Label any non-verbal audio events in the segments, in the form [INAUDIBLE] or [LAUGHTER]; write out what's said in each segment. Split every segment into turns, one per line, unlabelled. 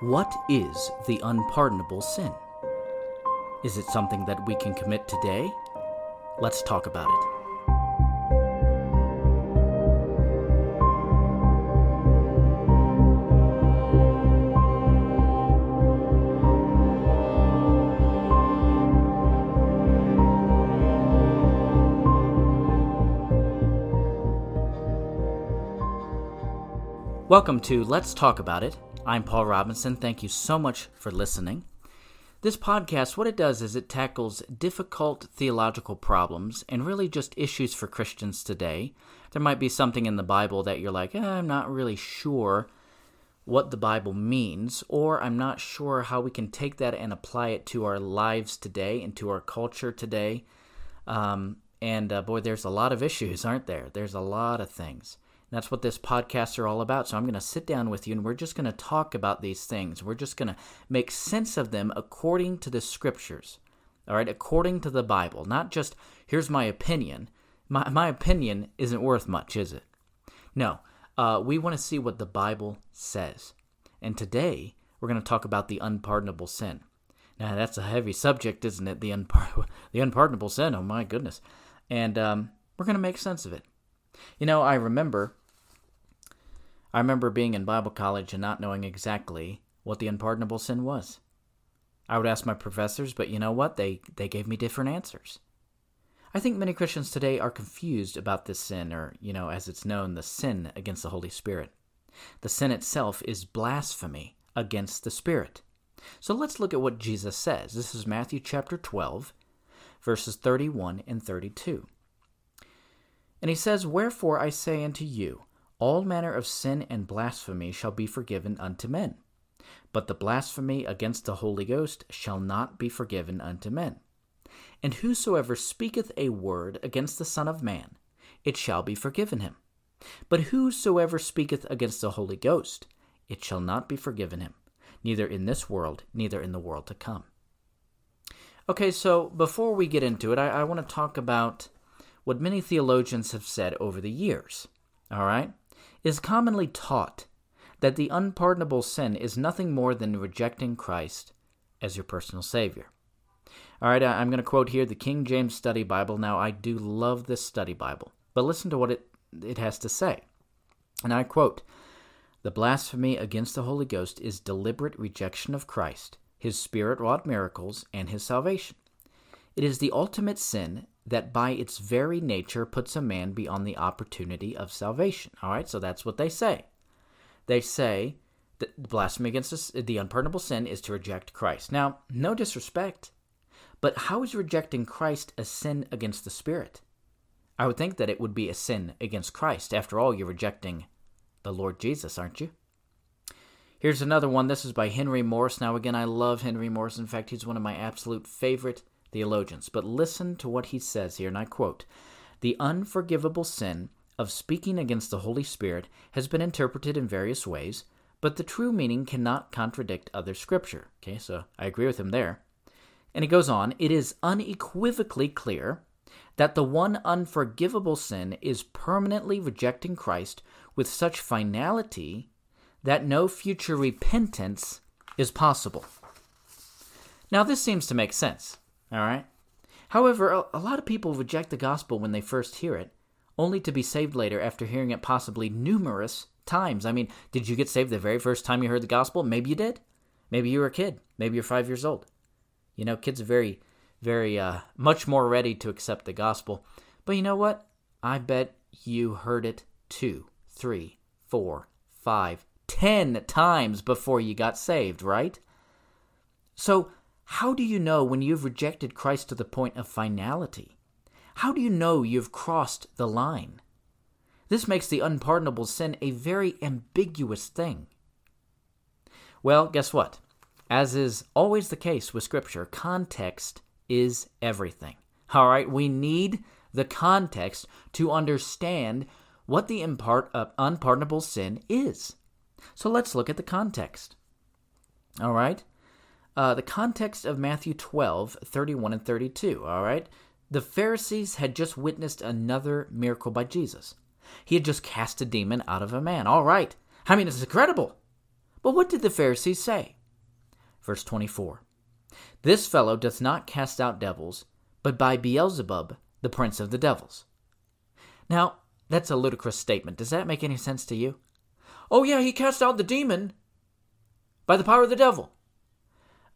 What is the unpardonable sin? Is it something that we can commit today? Let's talk about it. Welcome to Let's Talk About It. I'm Paul Robinson. Thank you so much for listening. This podcast, what it does is it tackles difficult theological problems and really just issues for Christians today. There might be something in the Bible that you're like, eh, I'm not really sure what the Bible means, or I'm not sure how we can take that and apply it to our lives today and to our culture today. Um, and uh, boy, there's a lot of issues, aren't there? There's a lot of things. That's what this podcasts are all about. So I'm going to sit down with you and we're just going to talk about these things. We're just going to make sense of them according to the scriptures. All right, according to the Bible. Not just here's my opinion. My my opinion isn't worth much, is it? No. Uh, we want to see what the Bible says. And today we're going to talk about the unpardonable sin. Now that's a heavy subject, isn't it? The unpar- [LAUGHS] the unpardonable sin. Oh my goodness. And um, we're going to make sense of it. You know, I remember I remember being in Bible college and not knowing exactly what the unpardonable sin was. I would ask my professors, but you know what? They they gave me different answers. I think many Christians today are confused about this sin or, you know, as it's known, the sin against the Holy Spirit. The sin itself is blasphemy against the Spirit. So let's look at what Jesus says. This is Matthew chapter 12, verses 31 and 32. And he says, Wherefore I say unto you, all manner of sin and blasphemy shall be forgiven unto men, but the blasphemy against the Holy Ghost shall not be forgiven unto men. And whosoever speaketh a word against the Son of Man, it shall be forgiven him. But whosoever speaketh against the Holy Ghost, it shall not be forgiven him, neither in this world, neither in the world to come. Okay, so before we get into it, I, I want to talk about what many theologians have said over the years. All right? Is commonly taught that the unpardonable sin is nothing more than rejecting Christ as your personal Savior. All right, I'm going to quote here the King James Study Bible. Now, I do love this study Bible, but listen to what it, it has to say. And I quote The blasphemy against the Holy Ghost is deliberate rejection of Christ, his Spirit wrought miracles, and his salvation. It is the ultimate sin that by its very nature puts a man beyond the opportunity of salvation. All right, so that's what they say. They say that blasphemy against the unpardonable sin is to reject Christ. Now, no disrespect, but how is rejecting Christ a sin against the Spirit? I would think that it would be a sin against Christ. After all, you're rejecting the Lord Jesus, aren't you? Here's another one. This is by Henry Morris. Now, again, I love Henry Morris. In fact, he's one of my absolute favorite theologians. But listen to what he says here, and I quote The unforgivable sin of speaking against the Holy Spirit has been interpreted in various ways, but the true meaning cannot contradict other scripture. Okay, so I agree with him there. And he goes on, it is unequivocally clear that the one unforgivable sin is permanently rejecting Christ with such finality that no future repentance is possible. Now, this seems to make sense, all right? However, a, lot of people reject the gospel when they first hear it, only to be saved later after hearing it possibly numerous times. I mean, did you get saved the very first time you heard the gospel? Maybe you did. Maybe you were a kid. Maybe you're five years old. You know, kids are very, very, uh, much more ready to accept the gospel. But you know what? I bet you heard it two, three, four, five, ten times before you got saved, right? So, how do you know when you've rejected Christ to the point of finality? How do you know you've crossed the line? This makes the unpardonable sin a very ambiguous thing. Well, guess what? As is always the case with Scripture, context is everything. All right, we need the context to understand what the impart, uh, unpardonable sin is. So let's look at the context. All right, uh, the context of Matthew 12, 31 and 32. All right, the Pharisees had just witnessed another miracle by Jesus. He had just cast a demon out of a man. All right, I mean, it's incredible. But what did the Pharisees say? Verse 24 This fellow doth not cast out devils, but by Beelzebub, the prince of the devils. Now, that's a ludicrous statement. Does that make any sense to you? Oh, yeah, he cast out the demon by the power of the devil.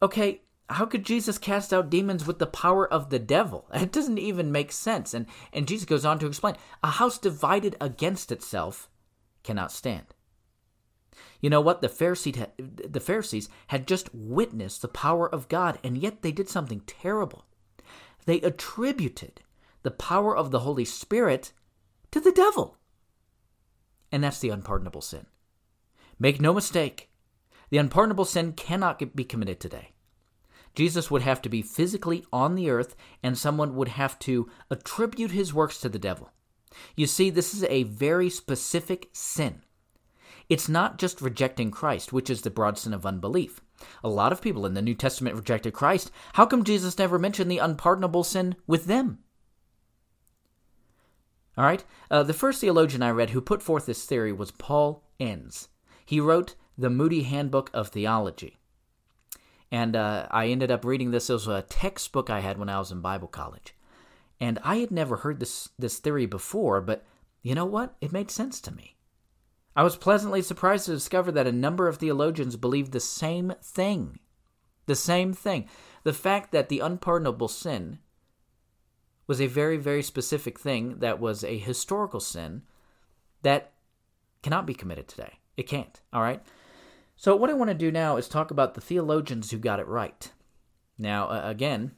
Okay, how could Jesus cast out demons with the power of the devil? [LAUGHS] It doesn't even make sense. And, and Jesus goes on to explain a house divided against itself cannot stand. You know what? The Pharisees, had, the Pharisees had just witnessed the power of God, and yet they did something terrible. They attributed the power of the Holy Spirit to the devil. And that's the unpardonable sin. Make no mistake, the unpardonable sin cannot be committed today. Jesus would have to be physically on the earth, and someone would have to attribute his works to the devil. You see, this is a very specific sin. It's not just rejecting Christ, which is the broad sin of unbelief. A lot of people in the New Testament rejected Christ. How come Jesus never mentioned the unpardonable sin with them? All right, uh, the first theologian I read who put forth this theory was Paul Enns. He wrote the Moody Handbook of Theology. And uh, I ended up reading this. It was a textbook I had when I was in Bible college. And I had never heard this, this theory before, but you know what? It made sense to me. I was pleasantly surprised to discover that a number of theologians believed the same thing. The same thing. The fact that the unpardonable sin was a very, very specific thing that was a historical sin that cannot be committed today. It can't, all right? So, what I want to do now is talk about the theologians who got it right. Now, uh, again,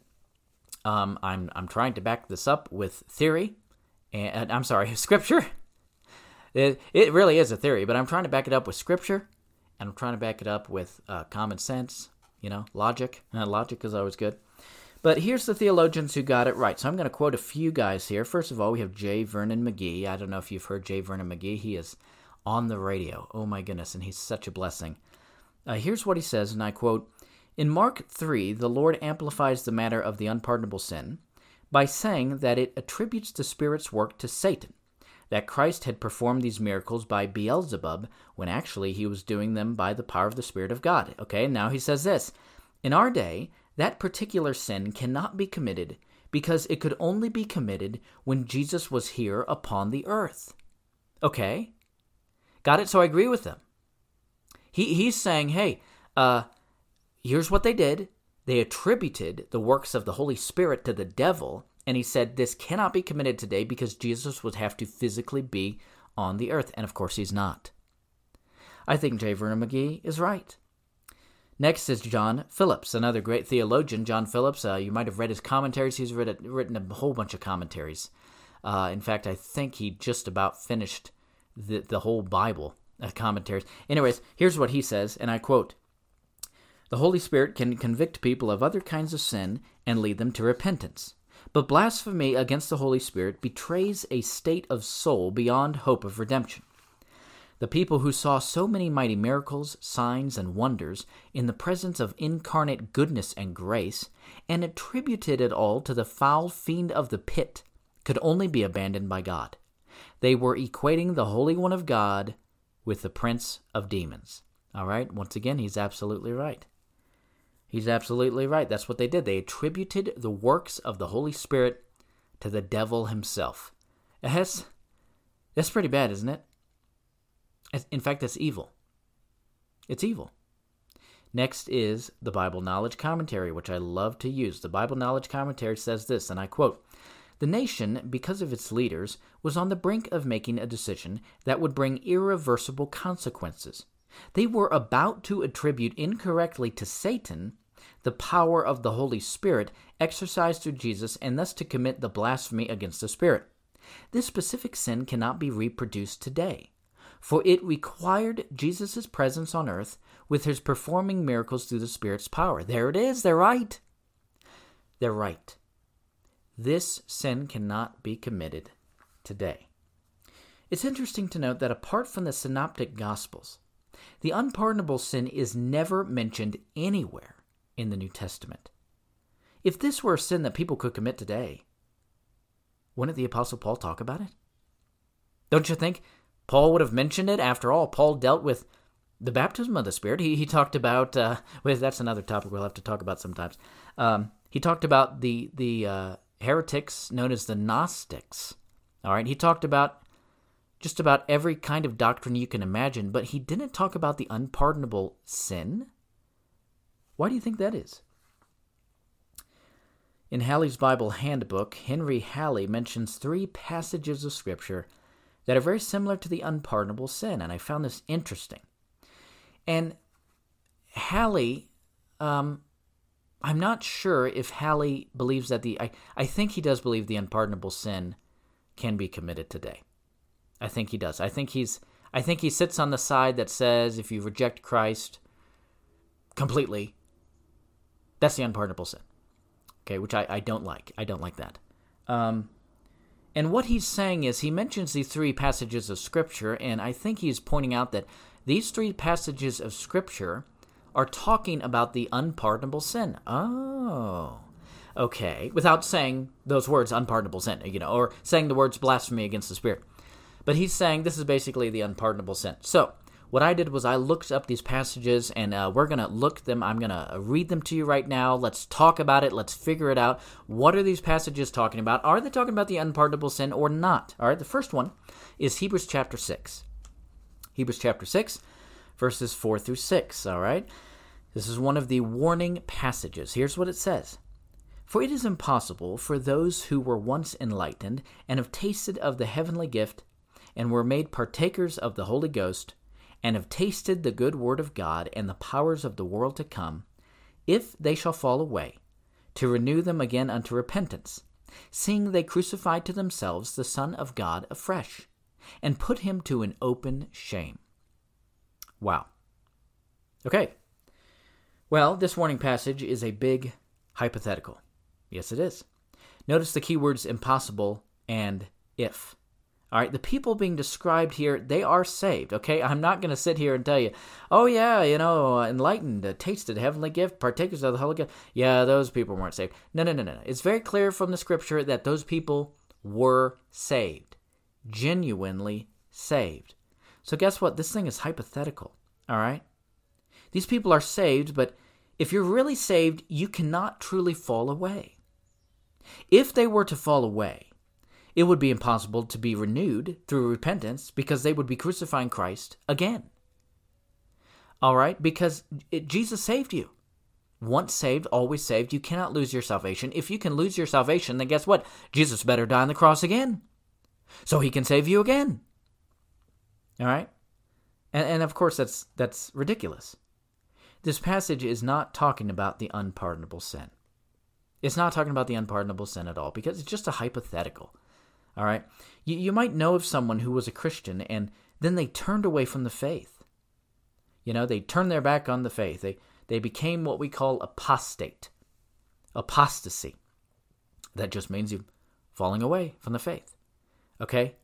um, I'm I'm trying to back this up with theory, and I'm sorry, [LAUGHS] scripture. It it really is a theory, but I'm trying to back it up with scripture, and I'm trying to back it up with uh, common sense. You know, logic. Uh, [LAUGHS] logic is always good. But here's the theologians who got it right. So I'm going to quote a few guys here. First of all, we have J. Vernon McGee. I don't know if you've heard J. Vernon McGee. He is on the radio. Oh my goodness, and he's such a blessing. Uh, here's what he says, and I quote In Mark 3, the Lord amplifies the matter of the unpardonable sin by saying that it attributes the Spirit's work to Satan, that Christ had performed these miracles by Beelzebub when actually he was doing them by the power of the Spirit of God. Okay, now he says this In our day, that particular sin cannot be committed because it could only be committed when Jesus was here upon the earth. Okay? Got it? So I agree with them. He he's saying, hey, uh, here's what they did. They attributed the works of the Holy Spirit to the devil, and he said this cannot be committed today because Jesus would have to physically be on the earth, and of course he's not. I think J. Vernon McGee is right. Next is John Phillips, another great theologian. John Phillips, uh, you might have read his commentaries. He's written, written a whole bunch of commentaries. Uh, in fact, I think he just about finished the, the whole Bible uh, commentaries. Anyways, here's what he says, and I quote The Holy Spirit can convict people of other kinds of sin and lead them to repentance. But blasphemy against the Holy Spirit betrays a state of soul beyond hope of redemption. The people who saw so many mighty miracles, signs, and wonders in the presence of incarnate goodness and grace, and attributed it all to the foul fiend of the pit, could only be abandoned by God. They were equating the Holy One of God with the prince of demons. All right? Once again, he's absolutely right. He's absolutely right. That's what they did. They attributed the works of the Holy Spirit to the devil himself. That's, that's pretty bad, isn't it? In fact, that's evil. It's evil. Next is the Bible Knowledge Commentary, which I love to use. The Bible Knowledge Commentary says this, and I quote the nation, because of its leaders, was on the brink of making a decision that would bring irreversible consequences. They were about to attribute incorrectly to Satan the power of the Holy Spirit exercised through Jesus and thus to commit the blasphemy against the Spirit. This specific sin cannot be reproduced today, for it required Jesus' presence on earth with his performing miracles through the Spirit's power. There it is, they're right. They're right. This sin cannot be committed today. It's interesting to note that apart from the Synoptic Gospels, the unpardonable sin is never mentioned anywhere in the New Testament. If this were a sin that people could commit today, wouldn't the Apostle Paul talk about it? Don't you think Paul would have mentioned it? After all, Paul dealt with the baptism of the Spirit. He, he talked about, uh, well, that's another topic we'll have to talk about sometimes. Um, he talked about the, the uh, heretics known as the Gnostics. All right, he talked about just about every kind of doctrine you can imagine, but he didn't talk about the unpardonable sin. Why do you think that is? In Halley's Bible Handbook, Henry Halley mentions three passages of Scripture that are very similar to the unpardonable sin, and I found this interesting. And Halley, um, I'm not sure if Halley believes that the, I, I think he does believe the unpardonable sin can be committed today. I think he does. I think he's, I think he sits on the side that says if you reject Christ completely, that's the unpardonable sin. Okay, which I, I don't like. I don't like that. Um, and what he's saying is he mentions these three passages of Scripture, and I think he's pointing out that these three passages of Scripture are talking about the unpardonable sin. Oh. Okay. Without saying those words, unpardonable sin, you know, or saying the words blasphemy against the Spirit. But he's saying this is basically the unpardonable sin. So, what I did was I looked up these passages, and uh, we're going to look them. I'm going to read them to you right now. Let's talk about it. Let's figure it out. What are these passages talking about? Are they talking about the unpardonable sin or not? All right, the first one is Hebrews chapter 6. Hebrews chapter 6, verses 4 through 6. All right, this is one of the warning passages. Here's what it says. For it is impossible for those who were once enlightened and have tasted of the heavenly gift and were made partakers of the Holy Ghost and have tasted the good word of God and the powers of the world to come, if they shall fall away, to renew them again unto repentance, seeing they crucified to themselves the Son of God afresh, and put him to an open shame. Wow. Okay. Well, this warning passage is a big hypothetical. Yes, it is. Notice the keywords impossible and if. All right, the people being described here, they are saved, okay? I'm not going to sit here and tell you, oh, yeah, you know, enlightened, tasted heavenly gift, partakers of the Holy Ghost. Yeah, those people weren't saved. No, no, no, no. It's very clear from the scripture that those people were saved, genuinely saved. So, guess what? This thing is hypothetical, all right? These people are saved, but if you're really saved, you cannot truly fall away. If they were to fall away, it would be impossible to be renewed through repentance because they would be crucifying Christ again. All right? Because it, Jesus saved you. Once saved, always saved. You cannot lose your salvation. If you can lose your salvation, then guess what? Jesus better die on the cross again so he can save you again. All right? And, and of course, that's, that's ridiculous. This passage is not talking about the unpardonable sin. It's not talking about the unpardonable sin at all because it's just a hypothetical. All right? You, you might know of someone who was a Christian and then they turned away from the faith. You know, they turned their back on the faith. They, they became what we call apostate, apostasy. That just means you falling away from the faith. Okay?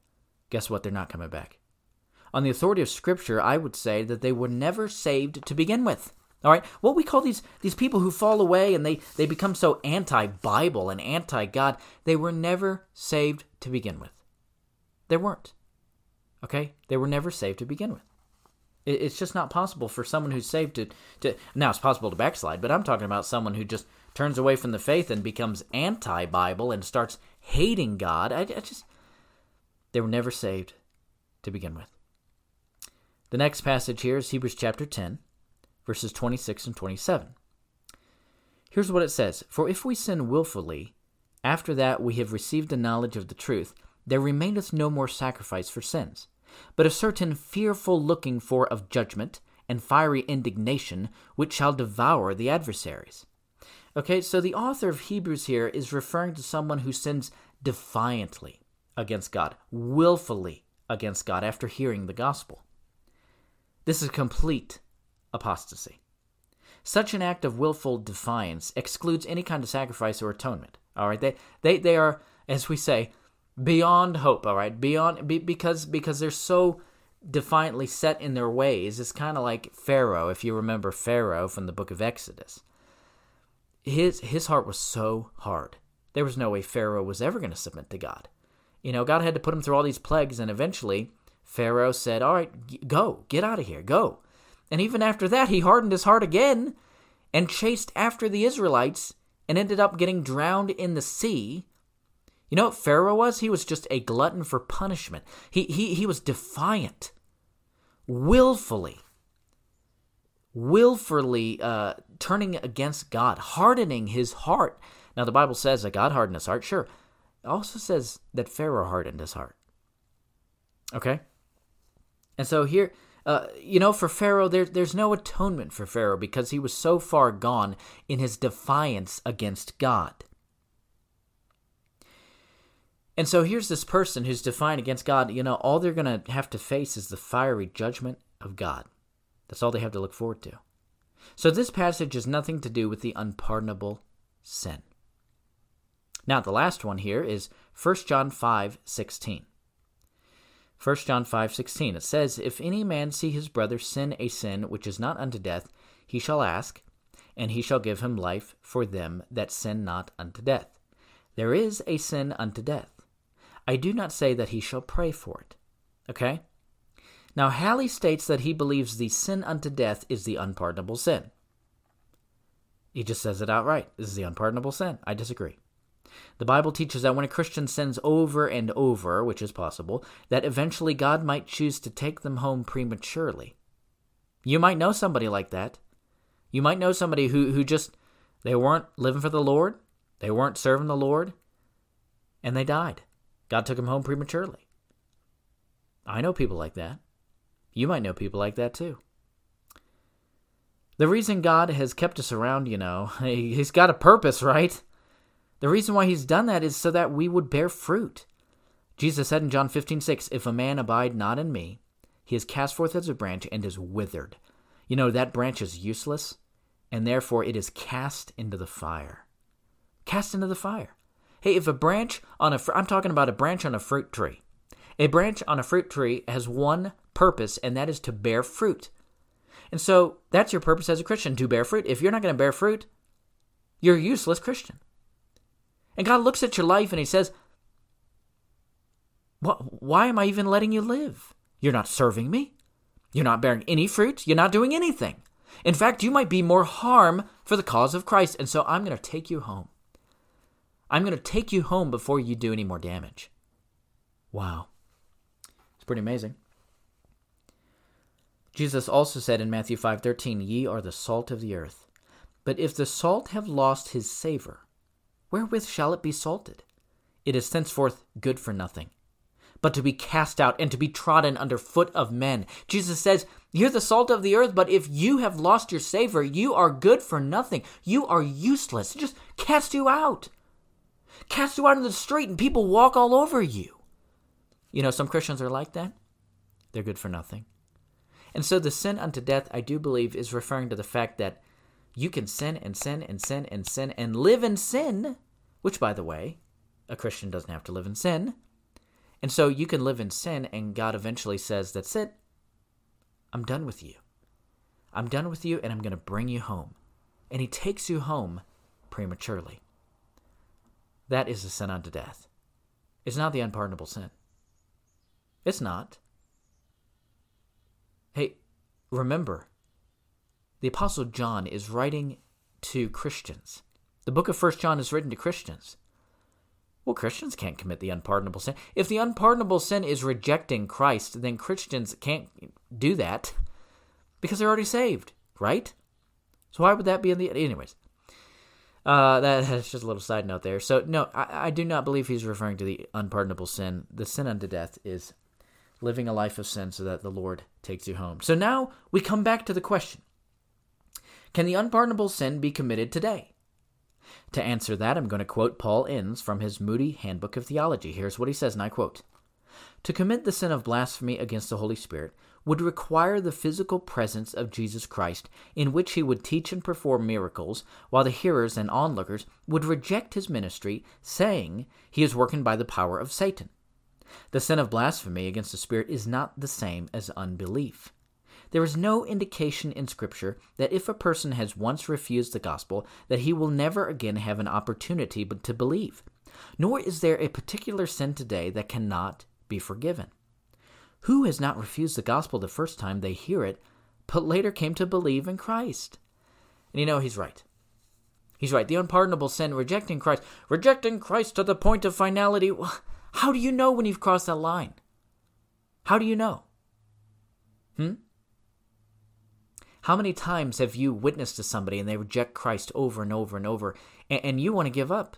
Guess what? They're not coming back. On the authority of Scripture, I would say that they were never saved to begin with. All right, what we call these these people who fall away and they they become so anti-Bible and anti-God, they were never saved to begin with. They weren't. Okay, they were never saved to begin with. It, it's just not possible for someone who's saved to to now it's possible to backslide, but I'm talking about someone who just turns away from the faith and becomes anti-Bible and starts hating God. I, I just they were never saved to begin with. The next passage here is Hebrews chapter 10 verses 26 and 27. Here's what it says For if we sin wilfully, after that we have received the knowledge of the truth, there remaineth no more sacrifice for sins, but a certain fearful looking for of judgment and fiery indignation which shall devour the adversaries. Okay, so the author of Hebrews here is referring to someone who sins defiantly against God, willfully against God after hearing the gospel. This is complete apostasy. Such an act of willful defiance excludes any kind of sacrifice or atonement. All right, they they they are, as we say, beyond hope. All right, beyond be, because because they're so defiantly set in their ways. It's kind of like Pharaoh, if you remember Pharaoh from the book of Exodus. His his heart was so hard. There was no way Pharaoh was ever going to submit to God. You know, God had to put him through all these plagues, and eventually Pharaoh said, "All right, go, get out of here, go." And even after that, he hardened his heart again and chased after the Israelites and ended up getting drowned in the sea. You know what Pharaoh was? He was just a glutton for punishment. He, he, he was defiant, willfully, willfully uh, turning against God, hardening his heart. Now, the Bible says that God hardened his heart, sure. It also says that Pharaoh hardened his heart. Okay? And so here, uh, you know, for Pharaoh, there, there's no atonement for Pharaoh because he was so far gone in his defiance against God. And so here's this person who's defiant against God. You know, all they're going to have to face is the fiery judgment of God. That's all they have to look forward to. So this passage has nothing to do with the unpardonable sin. Now, the last one here is 1 John 5 16. 1 John 5:16 It says, If any man see his brother sin a sin which is not unto death, he shall ask, and he shall give him life for them that sin not unto death. There is a sin unto death. I do not say that he shall pray for it. Okay? Now, Halley states that he believes the sin unto death is the unpardonable sin. He just says it outright. This is the unpardonable sin. I disagree. The Bible teaches that when a Christian sins over and over, which is possible, that eventually God might choose to take them home prematurely. You might know somebody like that. You might know somebody who, who just, they weren't living for the Lord, they weren't serving the Lord, and they died. God took them home prematurely. I know people like that. You might know people like that too. The reason God has kept us around, you know, [LAUGHS] He's got a purpose, right? The reason why he's done that is so that we would bear fruit. Jesus said in John 15, 6, If a man abide not in me, he is cast forth as a branch and is withered. You know, that branch is useless, and therefore it is cast into the fire. Cast into the fire. Hey, if a branch on a, fr- I'm talking about a branch on a fruit tree. A branch on a fruit tree has one purpose, and that is to bear fruit. And so that's your purpose as a Christian, to bear fruit. If you're not going to bear fruit, you're a useless Christian. And God looks at your life and He says, Why am I even letting you live? You're not serving me. You're not bearing any fruit. You're not doing anything. In fact, you might be more harm for the cause of Christ. And so I'm going to take you home. I'm going to take you home before you do any more damage. Wow. It's pretty amazing. Jesus also said in Matthew 5:13, "Ye are the salt of the earth. But if the salt have lost his savor, wherewith shall it be salted? It is thenceforth good for nothing, but to be cast out and to be trodden under foot of men. Jesus says, You're the salt of the earth, but if you have lost your savor, you are good for nothing. You are useless. Just cast you out. Cast you out in the street and people walk all over you. You know, some Christians are like that. They're good for nothing. And so the sin unto death, I do believe, is referring to the fact that you can sin and sin and sin and sin and live in sin, which, by the way, a Christian doesn't have to live in sin. And so you can live in sin, and God eventually says, That's it. I'm done with you. I'm done with you, and I'm going to bring you home. And He takes you home prematurely. That is a sin unto death. It's not the unpardonable sin. It's not. Hey, remember, the Apostle John is writing to Christians. The book of First John is written to Christians. Well, Christians can't commit the unpardonable sin. If the unpardonable sin is rejecting Christ, then Christians can't do that because they're already saved, right? So why would that be in the anyways? Uh, that, [LAUGHS] that's just a little side note there. So no, I, I do not believe he's referring to the unpardonable sin. The sin unto death is living a life of sin so that the Lord takes you home. So now we come back to the question can the unpardonable sin be committed today? To answer that, I'm going to quote Paul Enns from his Moody Handbook of Theology. Here's what he says, and I quote To commit the sin of blasphemy against the Holy Spirit would require the physical presence of Jesus Christ, in which he would teach and perform miracles, while the hearers and onlookers would reject his ministry, saying he is working by the power of Satan. The sin of blasphemy against the Spirit is not the same as unbelief. There is no indication in Scripture that if a person has once refused the gospel, that he will never again have an opportunity but to believe. Nor is there a particular sin today that cannot be forgiven. Who has not refused the gospel the first time they hear it, but later came to believe in Christ. And you know, he's right. He's right. The unpardonable sin, rejecting Christ, rejecting Christ to the point of finality. How do you know when you've crossed that line? How do you know? Hmm? How many times have you witnessed to somebody and they reject Christ over and over and over, and, and you want to give up?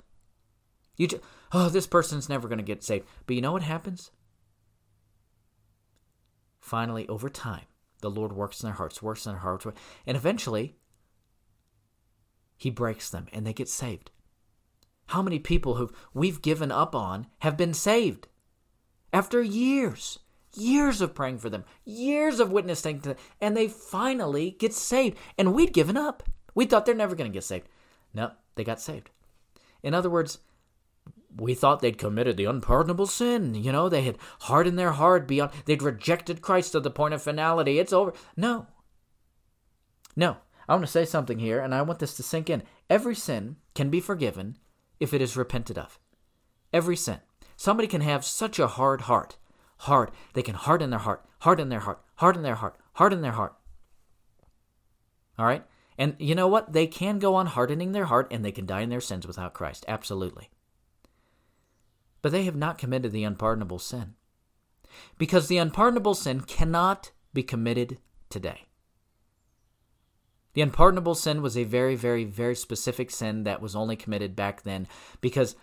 You just, oh, this person's never going to get saved. But you know what happens? Finally, over time, the Lord works in their hearts, works in their hearts, and eventually, He breaks them and they get saved. How many people who we've given up on have been saved after years, years of praying for them, years of witnessing to them, and they finally get saved. And we'd given up. We thought they're never going to get saved. No, they got saved. In other words, we thought they'd committed the unpardonable sin. You know, they had hardened their heart beyond, they'd rejected Christ to the point of finality. It's over. No. No. I want to say something here, and I want this to sink in. Every sin can be forgiven if it is repented of. Every sin. Somebody can have such a hard heart. Hard. They can harden their heart, harden their heart, harden their heart, harden their heart. All right? And you know what? They can go on hardening their heart and they can die in their sins without Christ. Absolutely but they have not committed the unpardonable sin. Because the unpardonable sin cannot be committed today. The unpardonable sin was a very, very, very specific sin that was only committed back then because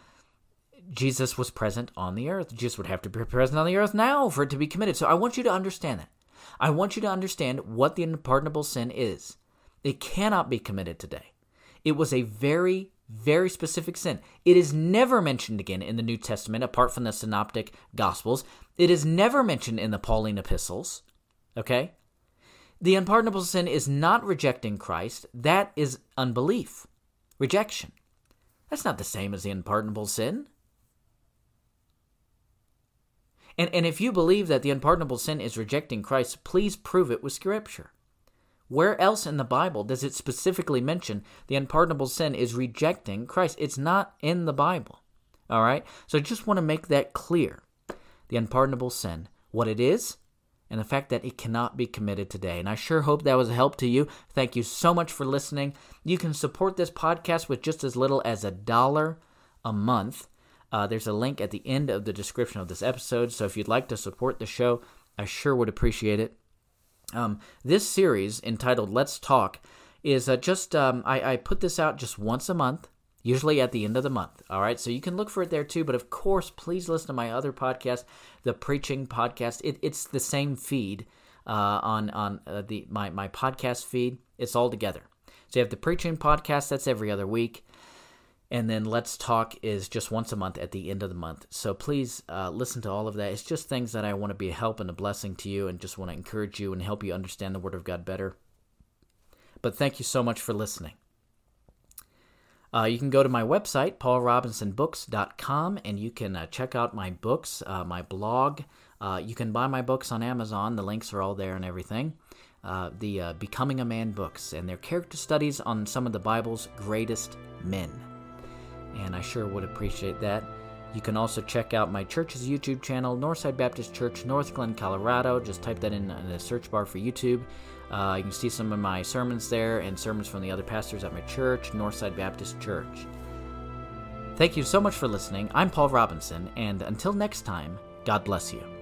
Jesus was present on the earth. Jesus would have to be present on the earth now for it to be committed. So I want you to understand that. I want you to understand what the unpardonable sin is. It cannot be committed today. It was a very, very specific sin. It is never mentioned again in the New Testament, apart from the Synoptic Gospels. It is never mentioned in the Pauline epistles. Okay? The unpardonable sin is not rejecting Christ, that is unbelief, rejection. That's not the same as the unpardonable sin. And, and if you believe that the unpardonable sin is rejecting Christ, please prove it with Scripture. Where else in the Bible does it specifically mention the unpardonable sin is rejecting Christ? It's not in the Bible. All right? So I just want to make that clear. The unpardonable sin, what it is, and the fact that it cannot be committed today. And I sure hope that was a help to you. Thank you so much for listening. You can support this podcast with just as little as a dollar a month. Uh, there's a link at the end of the description of this episode. So if you'd like to support the show, I sure would appreciate it. Um, this series entitled "Let's Talk" is uh, just um, I, I put this out just once a month, usually at the end of the month. All right, so you can look for it there too. But of course, please listen to my other podcast, the Preaching Podcast. It, it's the same feed uh, on on uh, the my my podcast feed. It's all together. So you have the Preaching Podcast. That's every other week. And then Let's Talk is just once a month at the end of the month. So please uh, listen to all of that. It's just things that I want to be a help and a blessing to you and just want to encourage you and help you understand the Word of God better. But thank you so much for listening. Uh, you can go to my website, paulrobinsonbooks.com, and you can uh, check out my books, uh, my blog. Uh, you can buy my books on Amazon. The links are all there and everything. Uh, the Becoming a Man books, and they're character studies on some of the Bible's greatest men and I sure would appreciate that. You can also check out my church's YouTube channel, Northside Baptist Church, Northglenn, Colorado. Just type that in, in the search bar for YouTube. Uh, you can see some of my sermons there and sermons from the other pastors at my church, Northside Baptist Church. Thank you so much for listening. I'm Paul Robinson, and until next time, God bless you.